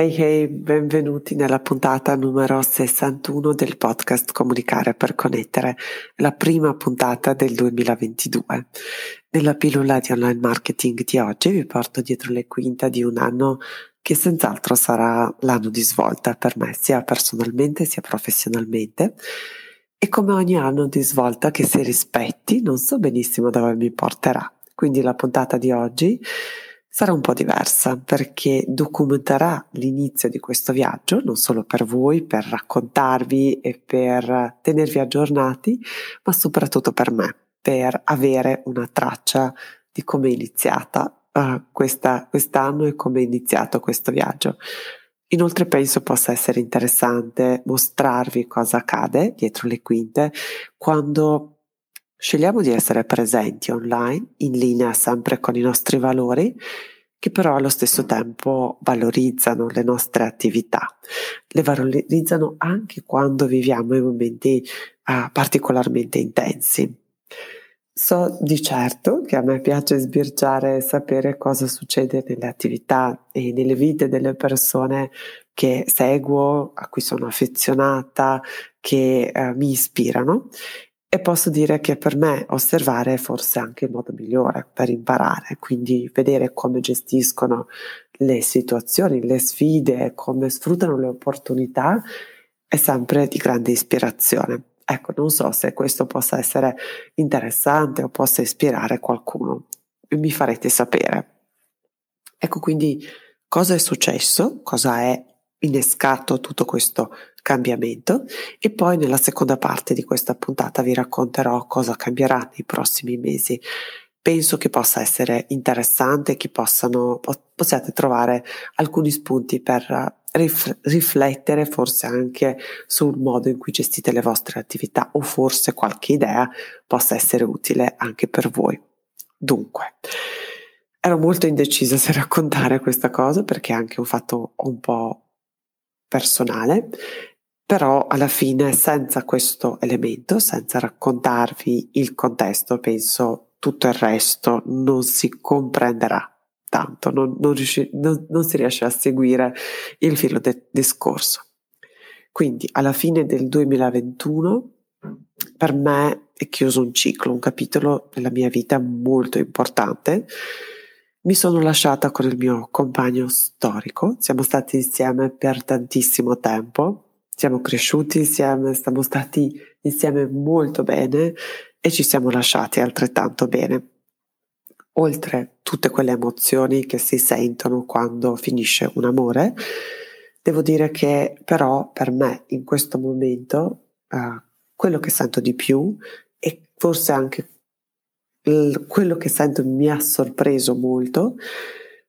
Hey hey, benvenuti nella puntata numero 61 del podcast Comunicare per connettere, la prima puntata del 2022. Nella pillola di online marketing di oggi vi porto dietro le quinte di un anno che senz'altro sarà l'anno di svolta per me, sia personalmente sia professionalmente. E come ogni anno di svolta che si rispetti, non so benissimo dove mi porterà. Quindi la puntata di oggi sarà un po' diversa perché documenterà l'inizio di questo viaggio, non solo per voi, per raccontarvi e per tenervi aggiornati, ma soprattutto per me, per avere una traccia di come è iniziata uh, questa, quest'anno e come è iniziato questo viaggio. Inoltre penso possa essere interessante mostrarvi cosa accade dietro le quinte quando Scegliamo di essere presenti online, in linea sempre con i nostri valori, che però allo stesso tempo valorizzano le nostre attività. Le valorizzano anche quando viviamo in momenti uh, particolarmente intensi. So di certo che a me piace sbirciare e sapere cosa succede nelle attività e nelle vite delle persone che seguo, a cui sono affezionata, che uh, mi ispirano e posso dire che per me osservare è forse anche il modo migliore per imparare, quindi vedere come gestiscono le situazioni, le sfide, come sfruttano le opportunità è sempre di grande ispirazione. Ecco, non so se questo possa essere interessante o possa ispirare qualcuno. Mi farete sapere. Ecco quindi cosa è successo, cosa è innescato tutto questo cambiamento e poi nella seconda parte di questa puntata vi racconterò cosa cambierà nei prossimi mesi. Penso che possa essere interessante, che possano, possiate trovare alcuni spunti per rif- riflettere forse anche sul modo in cui gestite le vostre attività o forse qualche idea possa essere utile anche per voi. Dunque, ero molto indecisa se raccontare questa cosa perché è anche un fatto un po' personale, però alla fine senza questo elemento, senza raccontarvi il contesto, penso tutto il resto non si comprenderà tanto, non, non, riusci, non, non si riesce a seguire il filo del discorso. Quindi alla fine del 2021 per me è chiuso un ciclo, un capitolo della mia vita molto importante mi sono lasciata con il mio compagno storico, siamo stati insieme per tantissimo tempo, siamo cresciuti insieme, siamo stati insieme molto bene e ci siamo lasciati altrettanto bene. Oltre tutte quelle emozioni che si sentono quando finisce un amore, devo dire che però per me in questo momento uh, quello che sento di più e forse anche quello che sento mi ha sorpreso molto,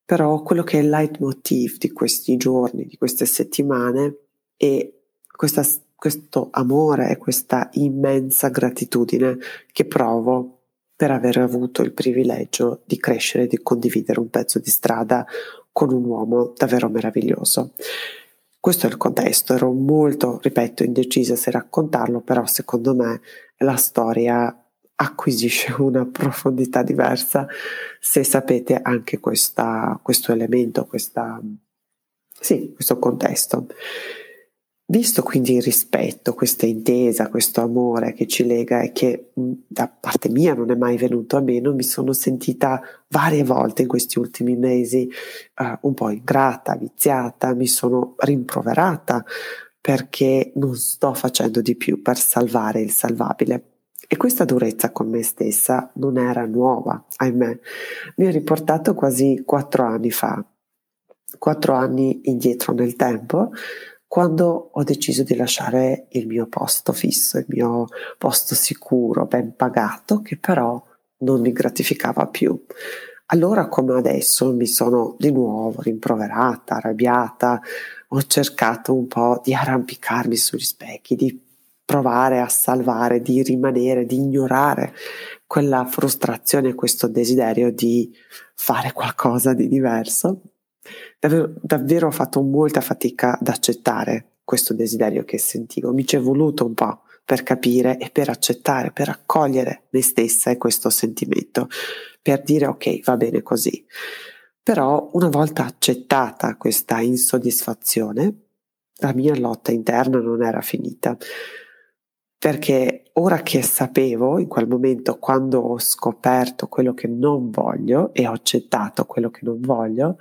però quello che è il leitmotiv di questi giorni, di queste settimane è questa, questo amore e questa immensa gratitudine che provo per aver avuto il privilegio di crescere di condividere un pezzo di strada con un uomo davvero meraviglioso. Questo è il contesto, ero molto, ripeto, indecisa se raccontarlo, però secondo me la storia acquisisce una profondità diversa se sapete anche questa, questo elemento, questa, sì, questo contesto. Visto quindi il rispetto, questa intesa, questo amore che ci lega e che da parte mia non è mai venuto a meno, mi sono sentita varie volte in questi ultimi mesi uh, un po' ingrata, viziata, mi sono rimproverata perché non sto facendo di più per salvare il salvabile. E questa durezza con me stessa non era nuova, ahimè. Mi ha riportato quasi quattro anni fa, quattro anni indietro nel tempo, quando ho deciso di lasciare il mio posto fisso, il mio posto sicuro, ben pagato, che però non mi gratificava più. Allora, come adesso, mi sono di nuovo rimproverata, arrabbiata, ho cercato un po' di arrampicarmi sugli specchi, di provare a salvare, di rimanere, di ignorare quella frustrazione, questo desiderio di fare qualcosa di diverso. Davvero, davvero ho fatto molta fatica ad accettare questo desiderio che sentivo, mi ci è voluto un po' per capire e per accettare, per accogliere me stessa e questo sentimento, per dire ok, va bene così. Però una volta accettata questa insoddisfazione, la mia lotta interna non era finita. Perché ora che sapevo, in quel momento, quando ho scoperto quello che non voglio e ho accettato quello che non voglio,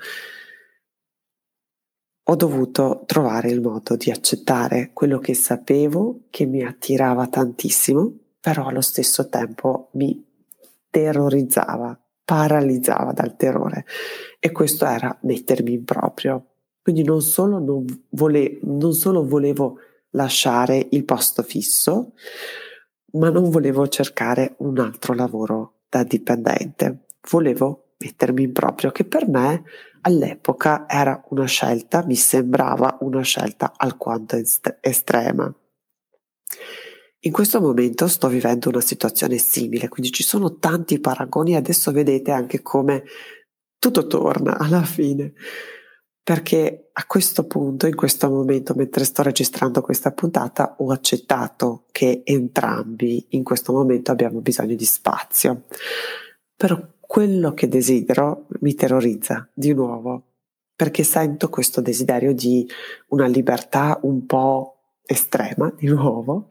ho dovuto trovare il modo di accettare quello che sapevo che mi attirava tantissimo, però allo stesso tempo mi terrorizzava, paralizzava dal terrore. E questo era mettermi in proprio. Quindi non solo, non, vole, non solo volevo lasciare il posto fisso, ma non volevo cercare un altro lavoro da dipendente. Volevo mettermi in proprio, che per me all'epoca era una scelta, mi sembrava una scelta alquanto est- estrema. In questo momento sto vivendo una situazione simile, quindi ci sono tanti paragoni e adesso vedete anche come tutto torna alla fine. Perché a questo punto, in questo momento, mentre sto registrando questa puntata, ho accettato che entrambi in questo momento abbiamo bisogno di spazio. Però quello che desidero mi terrorizza di nuovo, perché sento questo desiderio di una libertà un po' estrema, di nuovo,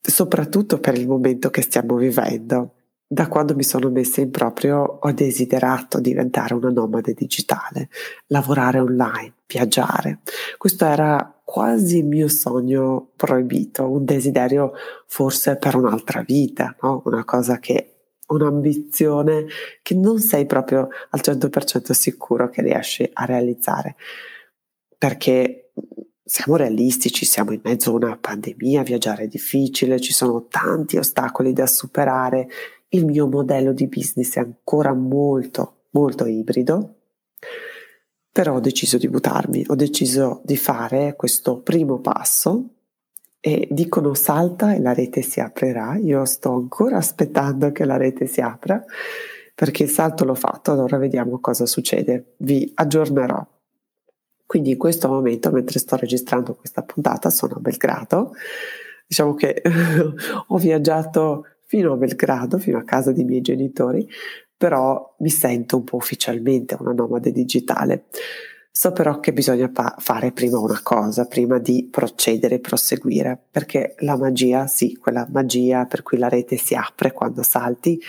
soprattutto per il momento che stiamo vivendo. Da quando mi sono messa in proprio ho desiderato diventare una nomade digitale, lavorare online, viaggiare. Questo era quasi il mio sogno proibito, un desiderio forse per un'altra vita, no? una cosa che un'ambizione che non sei proprio al 100% sicuro che riesci a realizzare. Perché siamo realistici, siamo in mezzo a una pandemia, viaggiare è difficile, ci sono tanti ostacoli da superare, il mio modello di business è ancora molto, molto ibrido, però ho deciso di buttarmi, ho deciso di fare questo primo passo e dicono salta e la rete si aprirà. Io sto ancora aspettando che la rete si apra perché il salto l'ho fatto, allora vediamo cosa succede. Vi aggiornerò. Quindi in questo momento, mentre sto registrando questa puntata, sono a Belgrado. Diciamo che ho viaggiato fino a Belgrado, fino a casa dei miei genitori, però mi sento un po' ufficialmente una nomade digitale. So però che bisogna pa- fare prima una cosa, prima di procedere e proseguire, perché la magia, sì, quella magia per cui la rete si apre quando salti,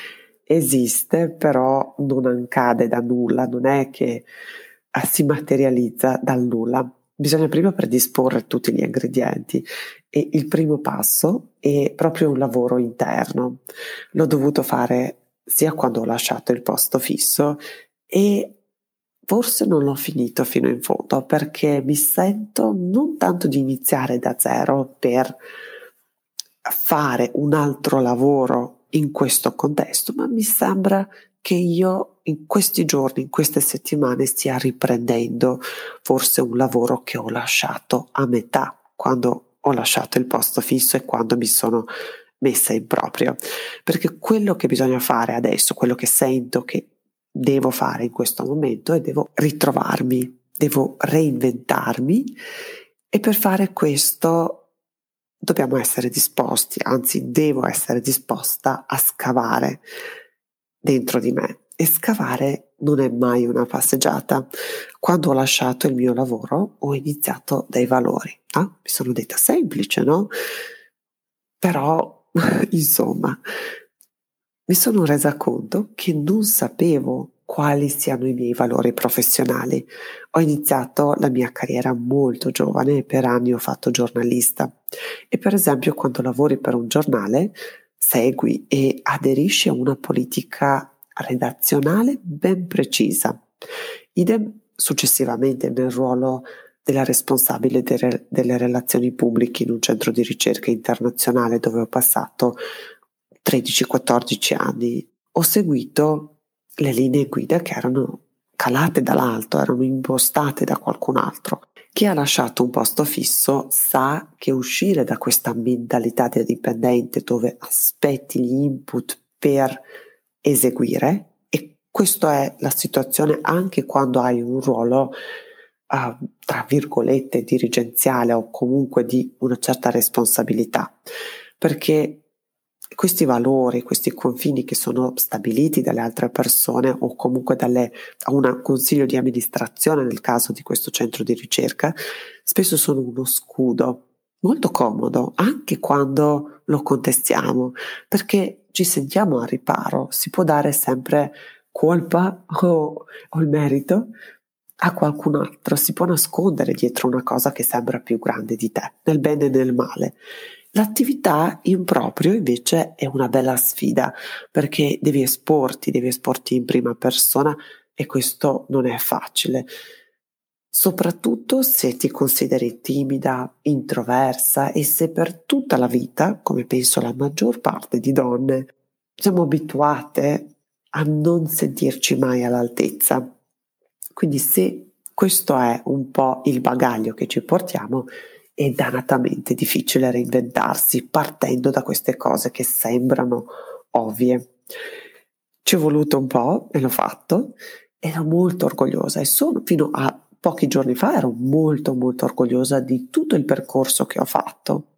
esiste, però non accade da nulla, non è che eh, si materializza dal nulla. Bisogna prima predisporre tutti gli ingredienti e il primo passo è proprio un lavoro interno. L'ho dovuto fare sia quando ho lasciato il posto fisso e forse non l'ho finito fino in fondo perché mi sento non tanto di iniziare da zero per fare un altro lavoro in questo contesto, ma mi sembra che io in questi giorni, in queste settimane stia riprendendo forse un lavoro che ho lasciato a metà quando ho lasciato il posto fisso e quando mi sono messa in proprio. Perché quello che bisogna fare adesso, quello che sento che devo fare in questo momento e devo ritrovarmi, devo reinventarmi e per fare questo dobbiamo essere disposti, anzi devo essere disposta a scavare dentro di me. E scavare non è mai una passeggiata. Quando ho lasciato il mio lavoro ho iniziato dai valori. Ah, mi sono detta semplice, no? Però, insomma, mi sono resa conto che non sapevo quali siano i miei valori professionali. Ho iniziato la mia carriera molto giovane e per anni ho fatto giornalista. E per esempio quando lavori per un giornale segui e aderisci a una politica redazionale ben precisa. Idem successivamente nel ruolo della responsabile de- delle relazioni pubbliche in un centro di ricerca internazionale dove ho passato 13-14 anni ho seguito le linee guida che erano calate dall'alto, erano impostate da qualcun altro Chi ha lasciato un posto fisso sa che uscire da questa mentalità del dipendente dove aspetti gli input per eseguire, e questa è la situazione anche quando hai un ruolo, uh, tra virgolette, dirigenziale o comunque di una certa responsabilità, perché questi valori, questi confini che sono stabiliti dalle altre persone o comunque da un consiglio di amministrazione nel caso di questo centro di ricerca, spesso sono uno scudo molto comodo anche quando lo contestiamo perché ci sentiamo a riparo, si può dare sempre colpa o, o il merito a qualcun altro, si può nascondere dietro una cosa che sembra più grande di te, nel bene e nel male. L'attività in proprio invece è una bella sfida perché devi esporti, devi esporti in prima persona e questo non è facile. Soprattutto se ti consideri timida, introversa e se per tutta la vita, come penso la maggior parte di donne, siamo abituate a non sentirci mai all'altezza. Quindi se questo è un po' il bagaglio che ci portiamo, è dannatamente difficile reinventarsi partendo da queste cose che sembrano ovvie. Ci è voluto un po' e l'ho fatto. Ero molto orgogliosa e sono fino a pochi giorni fa ero molto molto orgogliosa di tutto il percorso che ho fatto.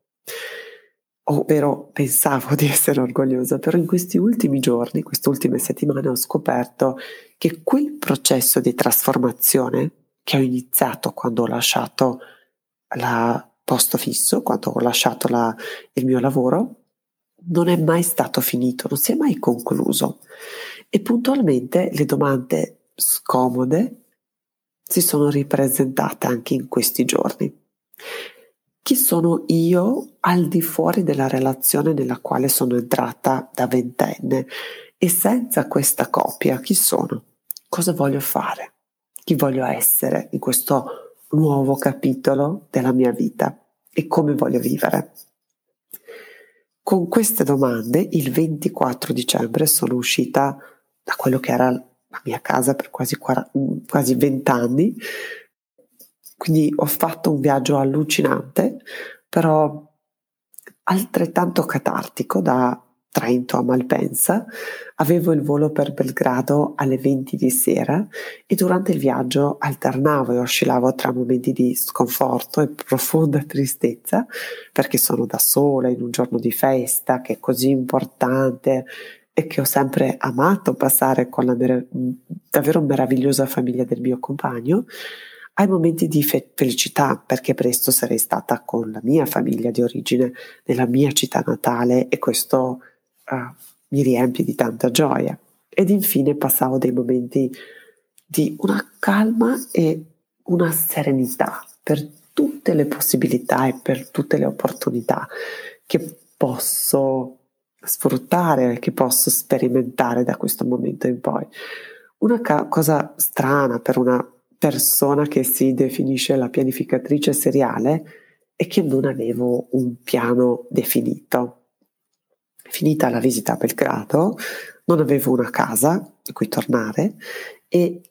Ovvero pensavo di essere orgogliosa, però in questi ultimi giorni, queste ultime settimane ho scoperto che quel processo di trasformazione che ho iniziato quando ho lasciato la posto fisso, quando ho lasciato la, il mio lavoro, non è mai stato finito, non si è mai concluso. E puntualmente le domande scomode si sono ripresentate anche in questi giorni. Chi sono io al di fuori della relazione nella quale sono entrata da ventenne? E senza questa coppia, chi sono? Cosa voglio fare? Chi voglio essere in questo nuovo capitolo della mia vita e come voglio vivere. Con queste domande il 24 dicembre sono uscita da quello che era la mia casa per quasi, 40, quasi 20 anni, quindi ho fatto un viaggio allucinante, però altrettanto catartico da Trento a Malpensa, avevo il volo per Belgrado alle 20 di sera e durante il viaggio alternavo e oscillavo tra momenti di sconforto e profonda tristezza perché sono da sola in un giorno di festa che è così importante e che ho sempre amato passare con la mer- davvero meravigliosa famiglia del mio compagno, ai momenti di fe- felicità perché presto sarei stata con la mia famiglia di origine nella mia città natale e questo uh, mi riempie di tanta gioia. Ed infine passavo dei momenti di una calma e una serenità per tutte le possibilità e per tutte le opportunità che posso sfruttare, che posso sperimentare da questo momento in poi. Una ca- cosa strana per una persona che si definisce la pianificatrice seriale è che non avevo un piano definito. Finita la visita a Belgrado, non avevo una casa in cui tornare e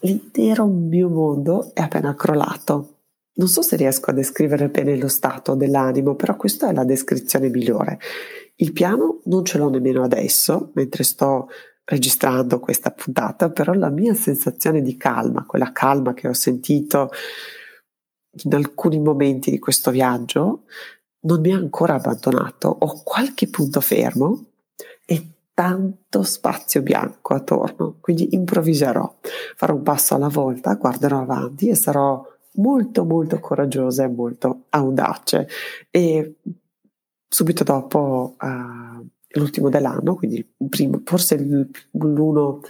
l'intero mio mondo è appena crollato. Non so se riesco a descrivere bene lo stato dell'animo, però questa è la descrizione migliore. Il piano non ce l'ho nemmeno adesso, mentre sto registrando questa puntata, però la mia sensazione di calma, quella calma che ho sentito in alcuni momenti di questo viaggio, non mi ha ancora abbandonato, ho qualche punto fermo e tanto spazio bianco attorno, quindi improvviserò, farò un passo alla volta, guarderò avanti e sarò molto molto coraggiosa e molto audace. E subito dopo uh, l'ultimo dell'anno, quindi il primo, forse il, l'uno,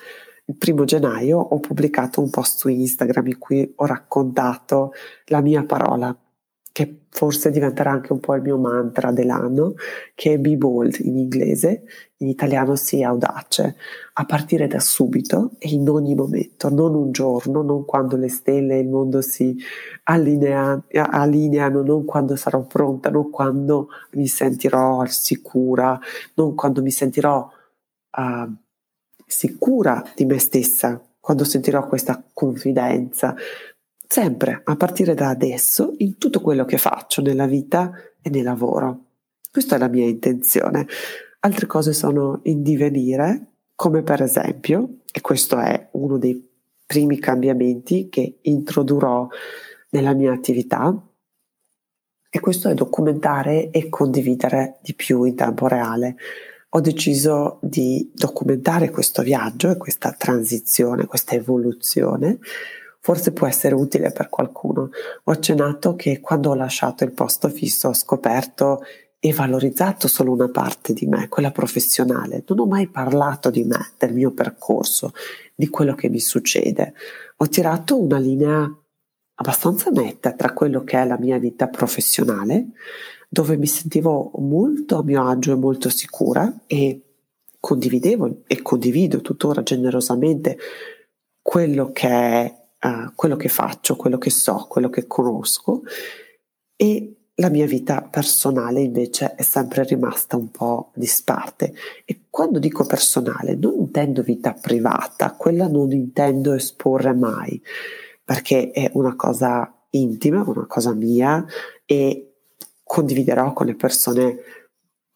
il primo gennaio, ho pubblicato un post su Instagram in cui ho raccontato la mia parola che forse diventerà anche un po' il mio mantra dell'anno, che è be bold in inglese, in italiano sia audace, a partire da subito e in ogni momento, non un giorno, non quando le stelle e il mondo si allinea, allineano, non quando sarò pronta, non quando mi sentirò sicura, non quando mi sentirò uh, sicura di me stessa, quando sentirò questa confidenza, sempre a partire da adesso in tutto quello che faccio nella vita e nel lavoro. Questa è la mia intenzione. Altre cose sono in divenire, come per esempio, e questo è uno dei primi cambiamenti che introdurrò nella mia attività, e questo è documentare e condividere di più in tempo reale. Ho deciso di documentare questo viaggio e questa transizione, questa evoluzione. Forse può essere utile per qualcuno. Ho accennato che quando ho lasciato il posto fisso ho scoperto e valorizzato solo una parte di me, quella professionale. Non ho mai parlato di me, del mio percorso, di quello che mi succede. Ho tirato una linea abbastanza netta tra quello che è la mia vita professionale, dove mi sentivo molto a mio agio e molto sicura e condividevo e condivido tuttora generosamente quello che è quello che faccio, quello che so, quello che conosco e la mia vita personale invece è sempre rimasta un po' disparte e quando dico personale non intendo vita privata, quella non intendo esporre mai, perché è una cosa intima, una cosa mia e condividerò con le persone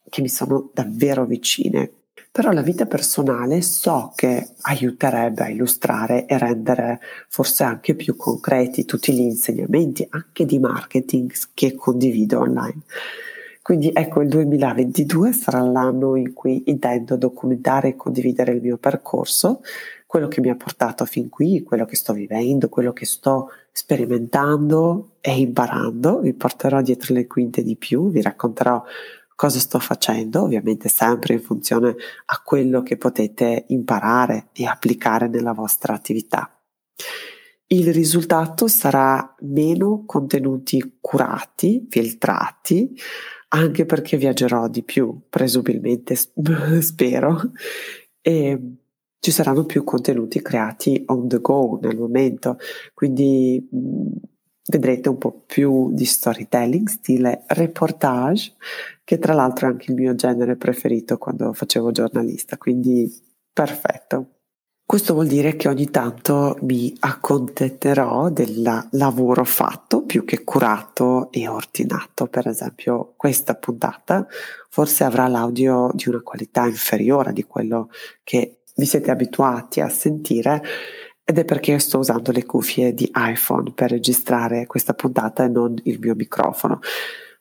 che mi sono davvero vicine. Però la vita personale so che aiuterebbe a illustrare e rendere forse anche più concreti tutti gli insegnamenti, anche di marketing che condivido online. Quindi ecco, il 2022 sarà l'anno in cui intendo documentare e condividere il mio percorso, quello che mi ha portato fin qui, quello che sto vivendo, quello che sto sperimentando e imparando. Vi porterò dietro le quinte di più, vi racconterò cosa sto facendo, ovviamente sempre in funzione a quello che potete imparare e applicare nella vostra attività. Il risultato sarà meno contenuti curati, filtrati, anche perché viaggerò di più, presumibilmente, spero, e ci saranno più contenuti creati on the go nel momento, quindi mh, vedrete un po' più di storytelling, stile reportage, che tra l'altro è anche il mio genere preferito quando facevo giornalista, quindi perfetto. Questo vuol dire che ogni tanto mi accontenterò del lavoro fatto più che curato e ordinato. Per esempio, questa puntata forse avrà l'audio di una qualità inferiore di quello che vi siete abituati a sentire ed è perché sto usando le cuffie di iPhone per registrare questa puntata e non il mio microfono.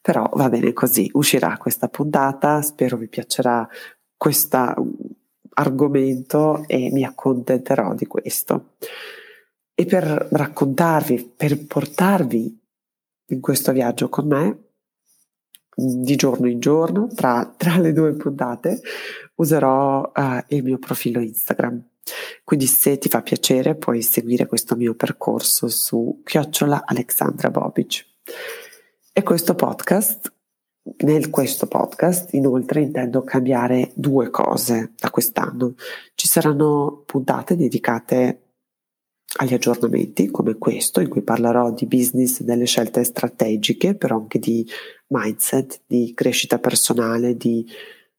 Però va bene così, uscirà questa puntata, spero vi piacerà questo argomento e mi accontenterò di questo. E per raccontarvi, per portarvi in questo viaggio con me, di giorno in giorno, tra, tra le due puntate, userò uh, il mio profilo Instagram. Quindi se ti fa piacere puoi seguire questo mio percorso su chiocciola Alexandra Bobic. E questo podcast, nel questo podcast inoltre intendo cambiare due cose da quest'anno. Ci saranno puntate dedicate agli aggiornamenti come questo, in cui parlerò di business, delle scelte strategiche, però anche di mindset, di crescita personale, di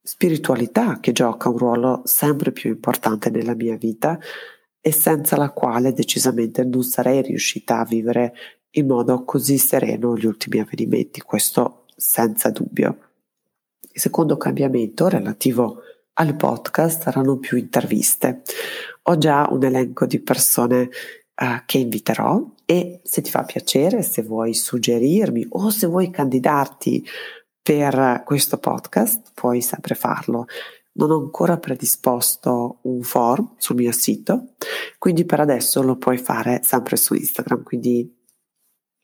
spiritualità che gioca un ruolo sempre più importante nella mia vita e senza la quale decisamente non sarei riuscita a vivere in modo così sereno gli ultimi avvenimenti, questo senza dubbio. Il secondo cambiamento relativo al podcast saranno più interviste. Ho già un elenco di persone uh, che inviterò e se ti fa piacere, se vuoi suggerirmi o se vuoi candidarti per questo podcast, puoi sempre farlo. Non ho ancora predisposto un form sul mio sito, quindi per adesso lo puoi fare sempre su Instagram, quindi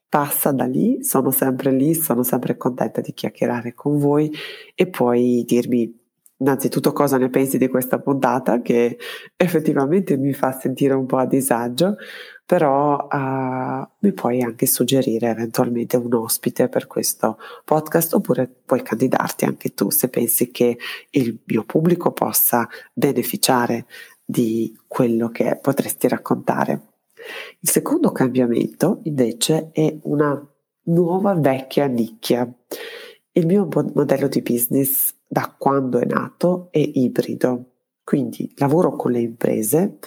passa da lì, sono sempre lì, sono sempre contenta di chiacchierare con voi e puoi dirmi innanzitutto cosa ne pensi di questa puntata che effettivamente mi fa sentire un po' a disagio, però uh, mi puoi anche suggerire eventualmente un ospite per questo podcast oppure puoi candidarti anche tu se pensi che il mio pubblico possa beneficiare di quello che potresti raccontare. Il secondo cambiamento invece è una nuova vecchia nicchia. Il mio modello di business da quando è nato è ibrido, quindi lavoro con le imprese,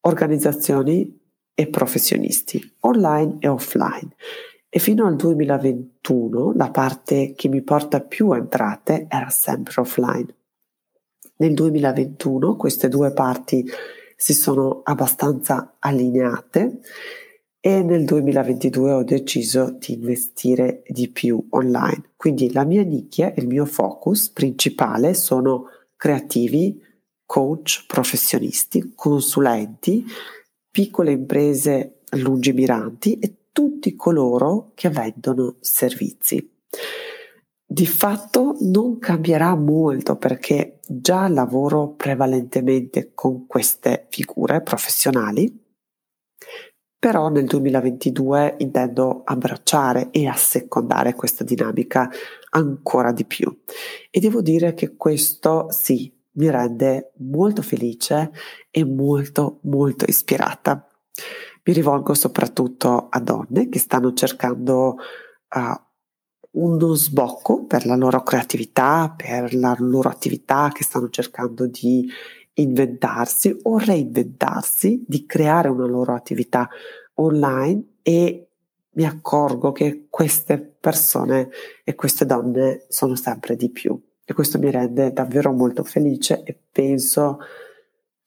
organizzazioni e professionisti, online e offline. E fino al 2021 la parte che mi porta più entrate era sempre offline. Nel 2021 queste due parti si sono abbastanza allineate e nel 2022 ho deciso di investire di più online. Quindi la mia nicchia il mio focus principale sono creativi, coach, professionisti, consulenti, piccole imprese lungimiranti e tutti coloro che vendono servizi. Di fatto non cambierà molto perché già lavoro prevalentemente con queste figure professionali, però nel 2022 intendo abbracciare e assecondare questa dinamica ancora di più e devo dire che questo sì mi rende molto felice e molto molto ispirata. Mi rivolgo soprattutto a donne che stanno cercando uh, uno sbocco per la loro creatività, per la loro attività, che stanno cercando di inventarsi o reinventarsi, di creare una loro attività online e mi accorgo che queste persone e queste donne sono sempre di più e questo mi rende davvero molto felice e penso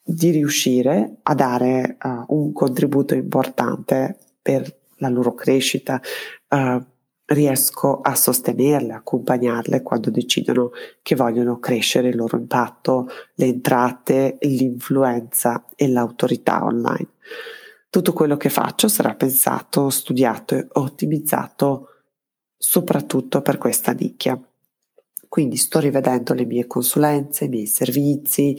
di riuscire a dare uh, un contributo importante per la loro crescita. Uh, riesco a sostenerle, accompagnarle quando decidono che vogliono crescere il loro impatto, le entrate, l'influenza e l'autorità online. Tutto quello che faccio sarà pensato, studiato e ottimizzato soprattutto per questa nicchia. Quindi sto rivedendo le mie consulenze, i miei servizi,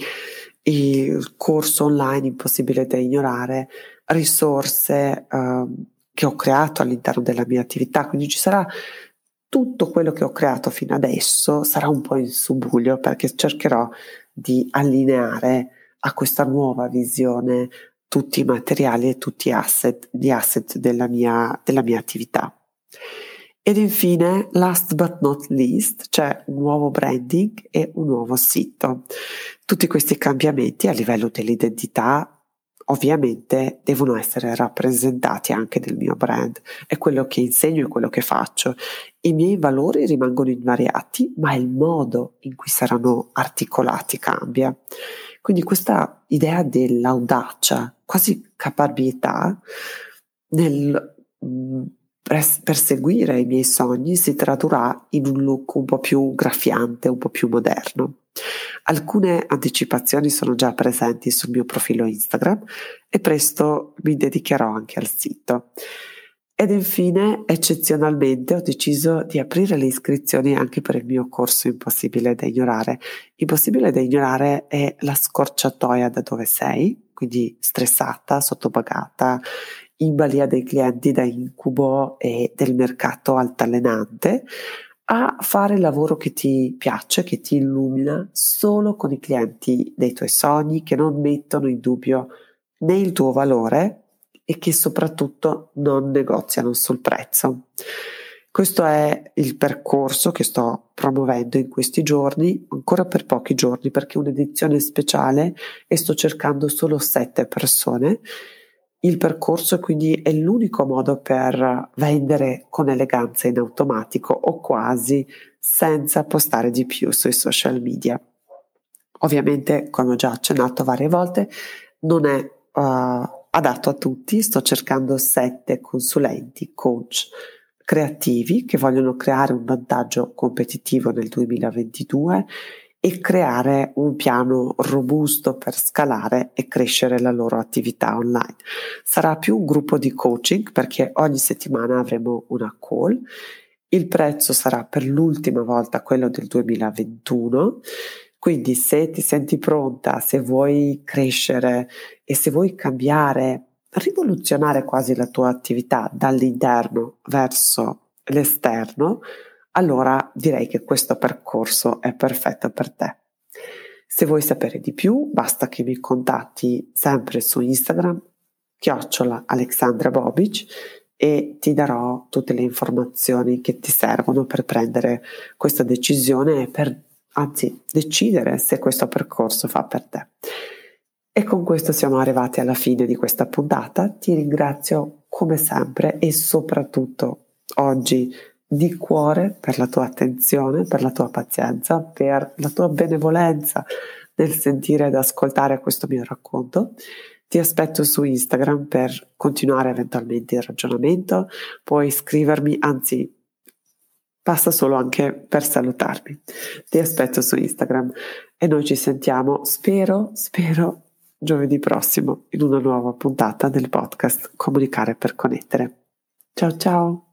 il corso online impossibile da ignorare, risorse eh, che ho creato all'interno della mia attività, quindi ci sarà tutto quello che ho creato fino adesso sarà un po' in subbuglio perché cercherò di allineare a questa nuova visione tutti i materiali e tutti gli asset, gli asset della, mia, della mia attività. Ed infine, last but not least, c'è un nuovo branding e un nuovo sito. Tutti questi cambiamenti a livello dell'identità ovviamente devono essere rappresentati anche nel mio brand, è quello che insegno e quello che faccio. I miei valori rimangono invariati, ma il modo in cui saranno articolati cambia. Quindi questa idea dell'audacia, quasi caparbietà nel mm, perseguire i miei sogni si tradurrà in un look un po' più graffiante, un po' più moderno. Alcune anticipazioni sono già presenti sul mio profilo Instagram e presto mi dedicherò anche al sito. Ed infine, eccezionalmente, ho deciso di aprire le iscrizioni anche per il mio corso Impossibile da ignorare. Impossibile da ignorare è la scorciatoia da dove sei, quindi stressata, sottopagata, in balia dei clienti da incubo e del mercato altalenante a fare il lavoro che ti piace, che ti illumina solo con i clienti dei tuoi sogni che non mettono in dubbio né il tuo valore e che soprattutto non negoziano sul prezzo. Questo è il percorso che sto promuovendo in questi giorni, ancora per pochi giorni perché è un'edizione speciale e sto cercando solo sette persone il percorso quindi è l'unico modo per vendere con eleganza in automatico o quasi senza postare di più sui social media. Ovviamente, come ho già accennato varie volte, non è uh, adatto a tutti, sto cercando sette consulenti, coach creativi che vogliono creare un vantaggio competitivo nel 2022 e creare un piano robusto per scalare e crescere la loro attività online. Sarà più un gruppo di coaching perché ogni settimana avremo una call. Il prezzo sarà per l'ultima volta quello del 2021. Quindi se ti senti pronta, se vuoi crescere e se vuoi cambiare, rivoluzionare quasi la tua attività dall'interno verso l'esterno, allora direi che questo percorso è perfetto per te. Se vuoi sapere di più, basta che mi contatti sempre su Instagram, chiocciola Alexandra Bobic, e ti darò tutte le informazioni che ti servono per prendere questa decisione e per, anzi, decidere se questo percorso fa per te. E con questo siamo arrivati alla fine di questa puntata. Ti ringrazio come sempre e soprattutto oggi di cuore per la tua attenzione, per la tua pazienza, per la tua benevolenza nel sentire ed ascoltare questo mio racconto. Ti aspetto su Instagram per continuare eventualmente il ragionamento, puoi scrivermi, anzi basta solo anche per salutarmi. Ti aspetto su Instagram e noi ci sentiamo, spero, spero, giovedì prossimo in una nuova puntata del podcast Comunicare per connettere. Ciao ciao!